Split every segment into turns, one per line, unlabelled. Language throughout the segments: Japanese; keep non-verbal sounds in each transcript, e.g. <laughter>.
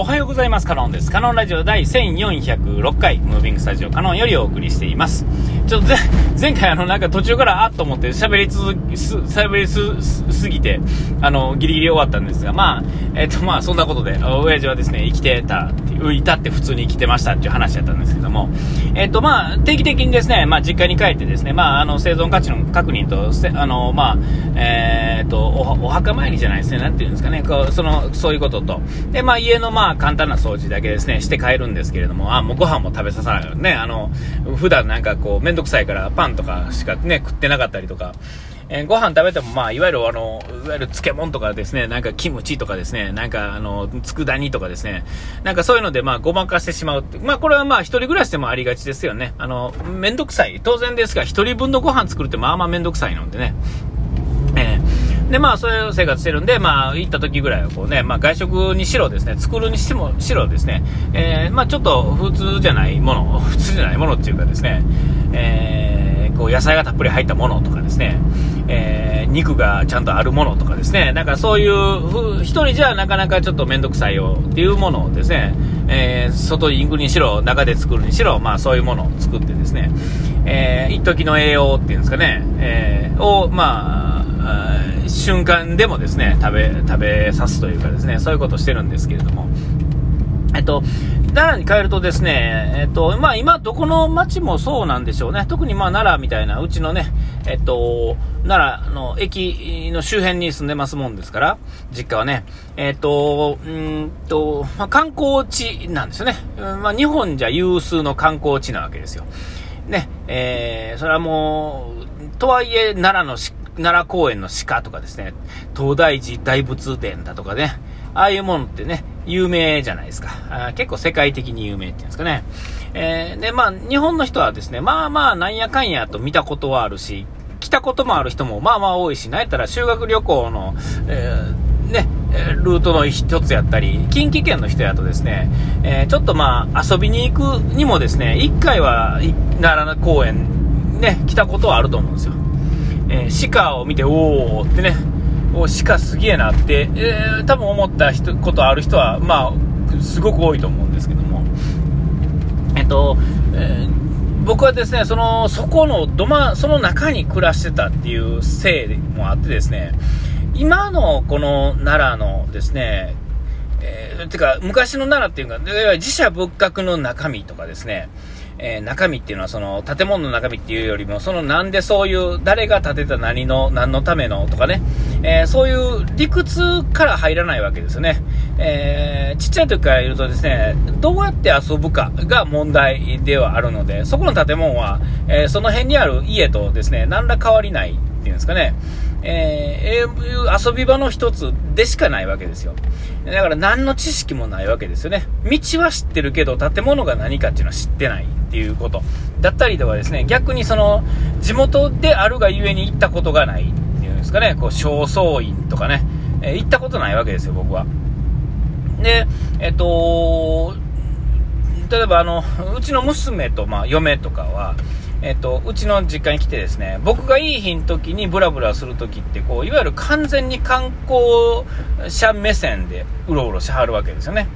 おはようございます。カノンです。カノンラジオ第1406回、ムービングスタジオカノンよりお送りしています。ちょっと <laughs> 前回あのなんか途中からあっと思って喋り続き、喋りす、すぎて、あの、ギリギリ終わったんですが、まあ、えっ、とまあそんなことで、親父はですね、生きてたってい、たって普通に生きてましたっていう話だったんですけども、えっ、とまあ、定期的にですね、まあ実家に帰ってですね、まああの生存価値の確認と、あの、まあ、えっ、とお、お墓参りじゃないですね、なんていうんですかね、こう、その、そういうことと、で、まあ家のまあ簡単な掃除だけですね、して帰るんですけれども、あ、もうご飯も食べさせないよね、あの、普段なんかこう、めんどくさいからパンとかしかね、食ってなかったりとか、えー、ご飯食べても、まあ、いわゆるあの、いわゆる漬物とかですね、なんかキムチとかですね、なんかあの、佃煮とかですね、なんかそういうので、まあ、ごまかしてしまうって。まあ、これはまあ、一人暮らしでもありがちですよね。あの、めんどくさい。当然ですが、一人分のご飯作るってまあまあめんどくさいのでね。えーで、まあ、そういう生活してるんで、まあ、行った時ぐらいはこうね、まあ、外食にしろですね、作るにしても、しろですね、えー、まあ、ちょっと普通じゃないもの、普通じゃないものっていうかですね、えー、野菜がたっぷり入ったものとかですね、えー、肉がちゃんとあるものとかですね、なんかそういう、一人じゃなかなかちょっとめんどくさいよっていうものをですね、えー、外に行くにしろ、中で作るにしろ、まあそういうものを作ってですね、えー、一時の栄養っていうんですかね、えー、を、まあ、瞬間でもですね、食べ、食べさすというかですね、そういうことをしてるんですけれども、えっと、奈良に帰るとですね、えっと、まあ今どこの町もそうなんでしょうね。特にまあ奈良みたいな、うちのね、えっと、奈良の駅の周辺に住んでますもんですから、実家はね、えっと、うんと、まあ観光地なんですよね。まあ日本じゃ有数の観光地なわけですよ。ね、えー、それはもう、とはいえ奈良の奈良公園の鹿とかですね、東大寺大仏殿だとかね、ああいうものってね、有名じゃないですか。あ結構世界的に有名っていうんですかね。えー、で、まあ、日本の人はですね、まあまあ、なんやかんやと見たことはあるし、来たこともある人もまあまあ多いし、なんやったら修学旅行の、えー、ね、ルートの一つやったり、近畿圏の人やとですね、えー、ちょっとまあ遊びに行くにもですね、一回は奈良公園ね、来たことはあると思うんですよ。えー、鹿を見て、おーってね、お鹿すげえなって、えー、多分思った人ことある人は、まあ、すごく多いと思うんですけども、えっと、えー、僕はですね、その、そこのどま、その中に暮らしてたっていうせいもあってですね、今のこの奈良のですね、えー、てか、昔の奈良っていうか、自社仏閣の中身とかですね、えー、中身っていうのはその建物の中身っていうよりも、そのなんでそういう、誰が建てた何の、何のためのとかね、えー、そういう理屈から入らないわけですね。えー、ちっちゃい時から言うとですね、どうやって遊ぶかが問題ではあるので、そこの建物は、えその辺にある家とですね、何ら変わりないっていうんですかね。えー、遊び場の一つでしかないわけですよ。だから何の知識もないわけですよね。道は知ってるけど、建物が何かっていうのは知ってないっていうこと。だったりではですね、逆にその、地元であるがゆえに行ったことがないですかね、こう、正倉院とかね、えー、行ったことないわけですよ、僕は。で、えっ、と例えばあの、うちの娘と、まあ、嫁とかは、えっと、うちの実家に来てですね、僕がいい日の時にブラブラする時って、こう、いわゆる完全に観光者目線でうろうろしはるわけですよね。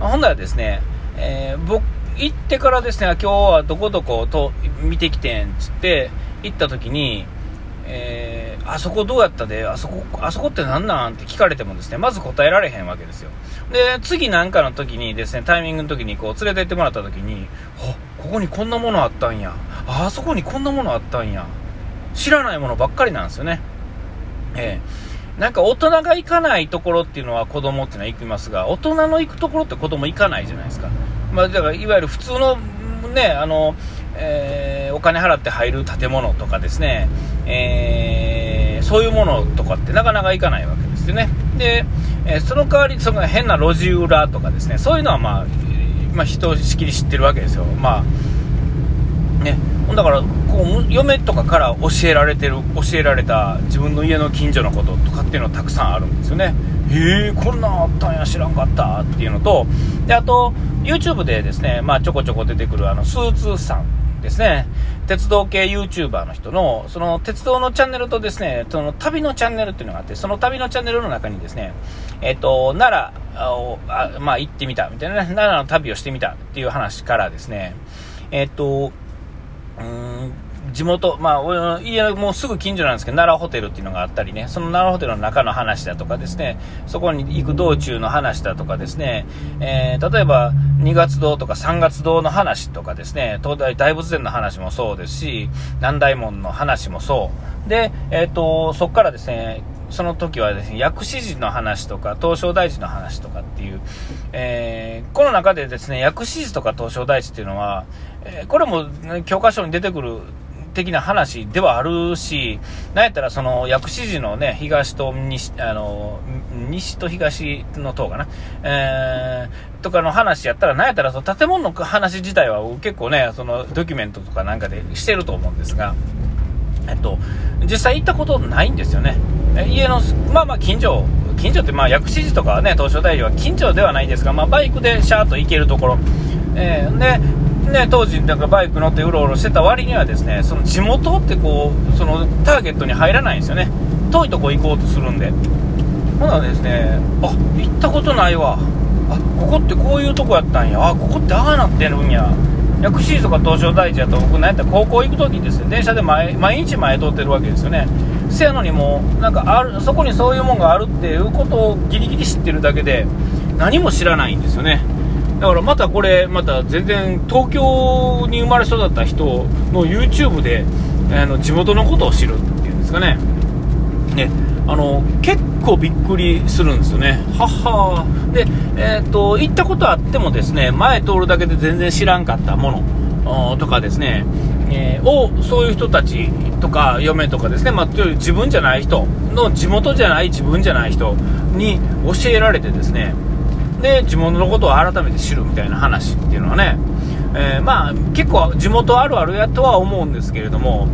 ほんならですね、えー、僕、行ってからですね、今日はどこどこと見てきてんつって行った時に、えー、あそこどうやったで、あそこ、あそこって何なん？って聞かれてもですね、まず答えられへんわけですよ。で、次なんかの時にですね、タイミングの時にこう連れて行ってもらった時に、あ、ここにこんなものあったんや。あ、あそこにこんなものあったんや。知らないものばっかりなんですよね。えー、なんか大人が行かないところっていうのは子供っていうのは行きますが、大人の行くところって子供行かないじゃないですか。まあ、だからいわゆる普通のね、あの、えー、お金払って入る建物とかですね、えー、そういうものとかってなかなか行かないわけですよね。で、えー、その代わり、その変な路地裏とかですね、そういうのはまあ、まあ、ひとしきり知ってるわけですよ。まあ、ね、だから、こう、嫁とかから教えられてる、教えられた自分の家の近所のこととかっていうのはたくさんあるんですよね。へえ、こんなんあったんや、知らんかったっていうのと、で、あと、YouTube でですね、まあ、ちょこちょこ出てくる、あの、スーツさんですね、鉄道系 YouTuber の人の、その鉄道のチャンネルとですね、その旅のチャンネルっていうのがあって、その旅のチャンネルの中にですね、えっ、ー、と、奈良をあまあ、行ってみたみたいな、ね、奈良の旅をしてみたっていう話からですね、えっと、うん地元、まあ、俺の家もうすぐ近所なんですけど、奈良ホテルっていうのがあったりね、その奈良ホテルの中の話だとかですね、そこに行く道中の話だとかですね、えー、例えば、2月堂とか3月堂の話とかですね、東大大仏殿の話もそうですし、南大門の話もそう。で、えっ、ー、と、そこからですね、その時はですね、薬師寺の話とか、東照大寺の話とかっていう、えー、この中でですね、薬師寺とか東照大寺っていうのは、えー、これも、教科書に出てくる的な話ではあるし、なんやったらその薬師寺のね、東と西、あの、西と東の塔かな、えー、とかの話やったら、なんやったらその建物の話自体は結構ね、そのドキュメントとかなんかでしてると思うんですが、えっと、実際行ったことないんですよね。家の、まあまあ近所、近所ってまあ薬師寺とかはね、東証大寺は近所ではないですが、まあバイクでシャーッと行けるところ、えー、で、ね、当時、なんかバイク乗ってうろうろしてた割にはですね、その地元ってこう、そのターゲットに入らないんですよね。遠いとこ行こうとするんで。ほなですね、あ、行ったことないわ。あ、ここってこういうとこやったんや。あ、ここってああなってるんや。薬師寺とか東証大寺やと僕なんやったら高校行く時ですね、電車で毎日前通ってるわけですよね。せやのにもなんかある、そこにそういうもんがあるっていうことをギリギリ知ってるだけで、何も知らないんですよね。だからまたこれ、また全然東京に生まれ育った人の YouTube で、あの地元のことを知るっていうんですかね。ね、あの、結構びっくりするんですよね。ははで、えっ、ー、と、行ったことあってもですね、前通るだけで全然知らんかったものとかですね、えー、を、そういう人たちとか、嫁とかですね、まあ、自分じゃない人の地元じゃない自分じゃない人に教えられてですね、で地元のことを改めて知るみたいな話っていうのはね、えー、まあ結構地元あるあるやとは思うんですけれども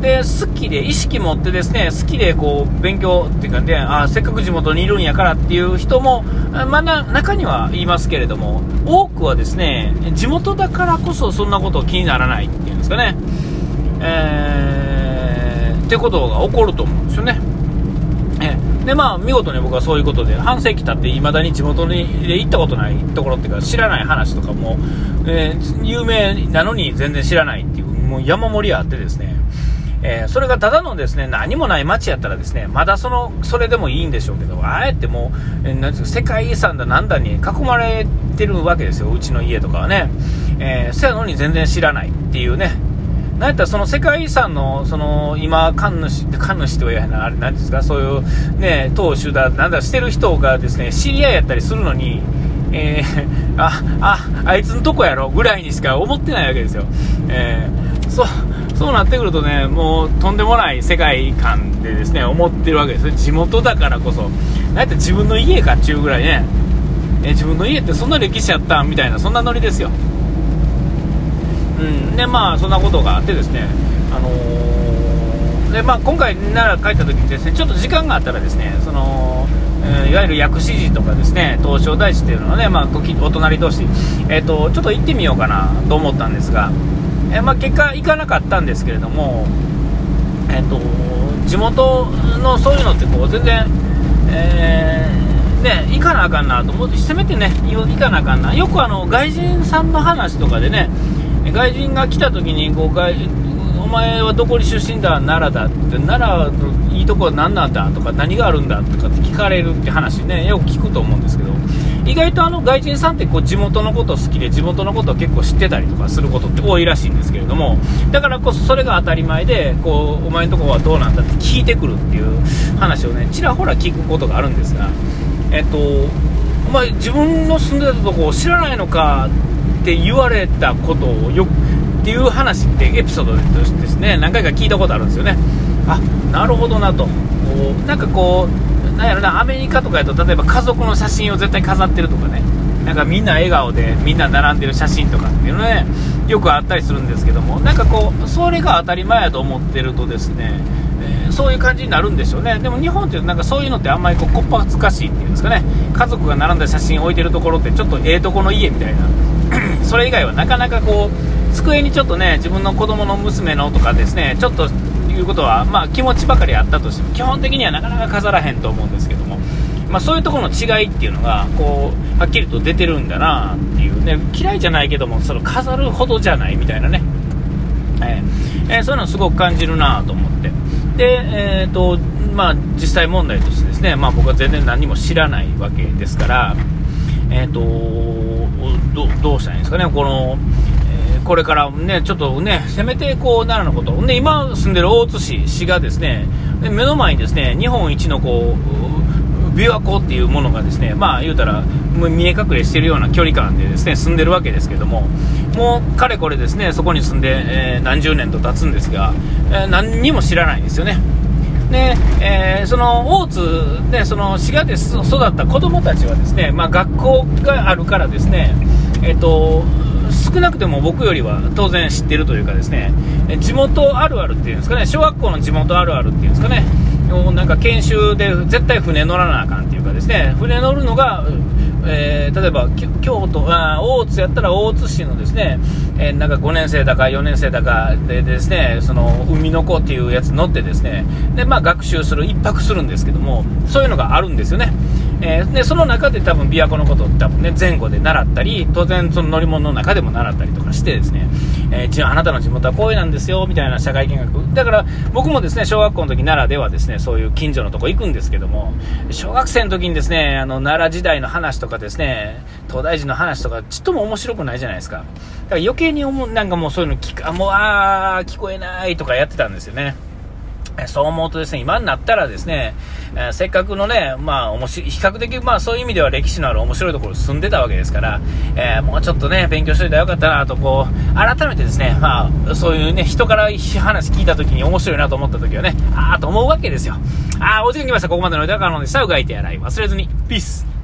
で好きで意識持ってですね好きでこう勉強っていうかねあせっかく地元にいるんやからっていう人も、まあ、中にはいますけれども多くはですね地元だからこそそんなこと気にならないっていうんですかね、えー、ってことが起こると思うんですよね。えでまあ見事に僕はそういうことで半世紀経っていまだに地元に行ったことないところっていうか知らない話とかも、えー、有名なのに全然知らないっていうもう山盛りあってですね、えー、それがただのですね何もない街やったらですねまだそのそれでもいいんでしょうけどあえてもう、えー、なんう世界遺産だなんだに囲まれてるわけですようちの家とかはね、えー、そやのに全然知らないっていうね。なんやったらその世界遺産の、その、今、神主、神主というな、あれ、なんですか、そういう、ね、当主だ、なんだ、してる人がですね、知り合いやったりするのに、えー、<laughs> あ、あ、あいつのとこやろ、ぐらいにしか思ってないわけですよ。えー、そう、そうなってくるとね、もう、とんでもない世界観でですね、思ってるわけですよ地元だからこそ。なんやったら自分の家かっちゅうぐらいね、えー、自分の家ってそんな歴史やったみたいな、そんなノリですよ。うん、でまあそんなことがあってですね、あのー、でまあ、今回奈良帰った時にですねちょっと時間があったらですねその、え、いわゆる薬師寺とかですね東照大寺っていうのはね、まあ、お隣同士、えーと、ちょっと行ってみようかなと思ったんですが、えー、まあ、結果行かなかったんですけれども、えーと、地元のそういうのってこう全然、えーね、行かなあかんなと思って、せめてね、行かなあかんな、よくあの外人さんの話とかでね、外人が来た時にこう外お前はどこに出身だ奈良だって奈良のいいとこは何なんだとか何があるんだとかって聞かれるって話ね。よく聞くと思うんですけど意外とあの外人さんってこう地元のこと好きで地元のことを結構知ってたりとかすることって多いらしいんですけれどもだからこそそれが当たり前でこうお前のとこはどうなんだって聞いてくるっていう話をねちらほら聞くことがあるんですがえっとお前自分の住んでたとこを知らないのかって言われたことをよっていう話ってエピソードとしてですね何回か聞いたことあるんですよね。あなるほどなと。こうなんかこうなんやろなアメリカとかやと例えば家族の写真を絶対飾ってるとかね。なんかみんな笑顔でみんな並んでる写真とかっていうのねよくあったりするんですけども。なんかこうそれが当たり前やと思ってるとですねえ、そういう感じになるんでしょうね、でも日本ってなんかそういうのってあんまりこうこっぱずかしいっていうんですかね、家族が並んだ写真置いてるところってちょっとええとこの家みたいな。それ以外はなかなかこう机にちょっとね自分の子供の娘のとかですねちょっということは、まあ、気持ちばかりあったとしても基本的にはなかなか飾らへんと思うんですけども、まあ、そういうところの違いっていうのがこうはっきりと出てるんだなっていうね嫌いじゃないけどもその飾るほどじゃないみたいなね、えーえー、そういうのすごく感じるなと思って。で、えーとまあ、実際問題としてですね、まあ、僕は全然何も知らないわけですから、えーと、どどうしたらいいんですかねこのえこれからね、ちょっとね、せめてこう奈良のこと、ね、今住んでる大津市、市がですね、で目の前にですね、日本一のこう、琵琶湖っていうものがですね、まあ言うたら、見え隠れしてるような距離感でですね、住んでるわけですけども、もうかれこれですね、そこに住んで、えー、何十年と経つんですが、えー、何にも知らないんですよね。で、えー、その大津で、その滋賀で育った子どもたちはですね、まあ、学校があるからですね、えっ、と、少なくても僕よりは当然知ってるというかですね、地元あるあるっていうんですかね、小学校の地元あるあるっていうんですかね、なんか研修で絶対船乗らなあかんっていうかですね、船乗るのが、えー、例えば京都あ、大津やったら大津市のですね、えー、なんか5年生だか4年生だかでですね、その海の子っていうやつ乗ってですね、で、まあ学習する、1泊するんですけども、そういうのがあるんですよね。えー、でその中で多分琵琶湖のことを多分ね前後で習ったり当然その乗り物の中でも習ったりとかしてですね、えー、あなたの地元はこういうなんですよみたいな社会見学。だから僕もですね小学校の時奈良ではですねそういう近所のとこ行くんですけども小学生の時にですねあの奈良時代の話とかですね東大寺の話とかちっとも面白くないじゃないですか。だから余計に思うなんかもうそういうの聞かもうあー聞こえないとかやってたんですよね。そう思うとですね、今になったらですね、えー、せっかくのね、まあ、面白い、比較的、まあ、そういう意味では歴史のある面白いところに住んでたわけですから、えー、もうちょっとね、勉強しといたらよかったなと、こう、改めてですね、まあ、そういうね、人から話聞いた時に面白いなと思った時はね、ああと思うわけですよ。ああ、お時間来ました。ここまでの歌からのでした。うがいて洗い忘れずに。ピース。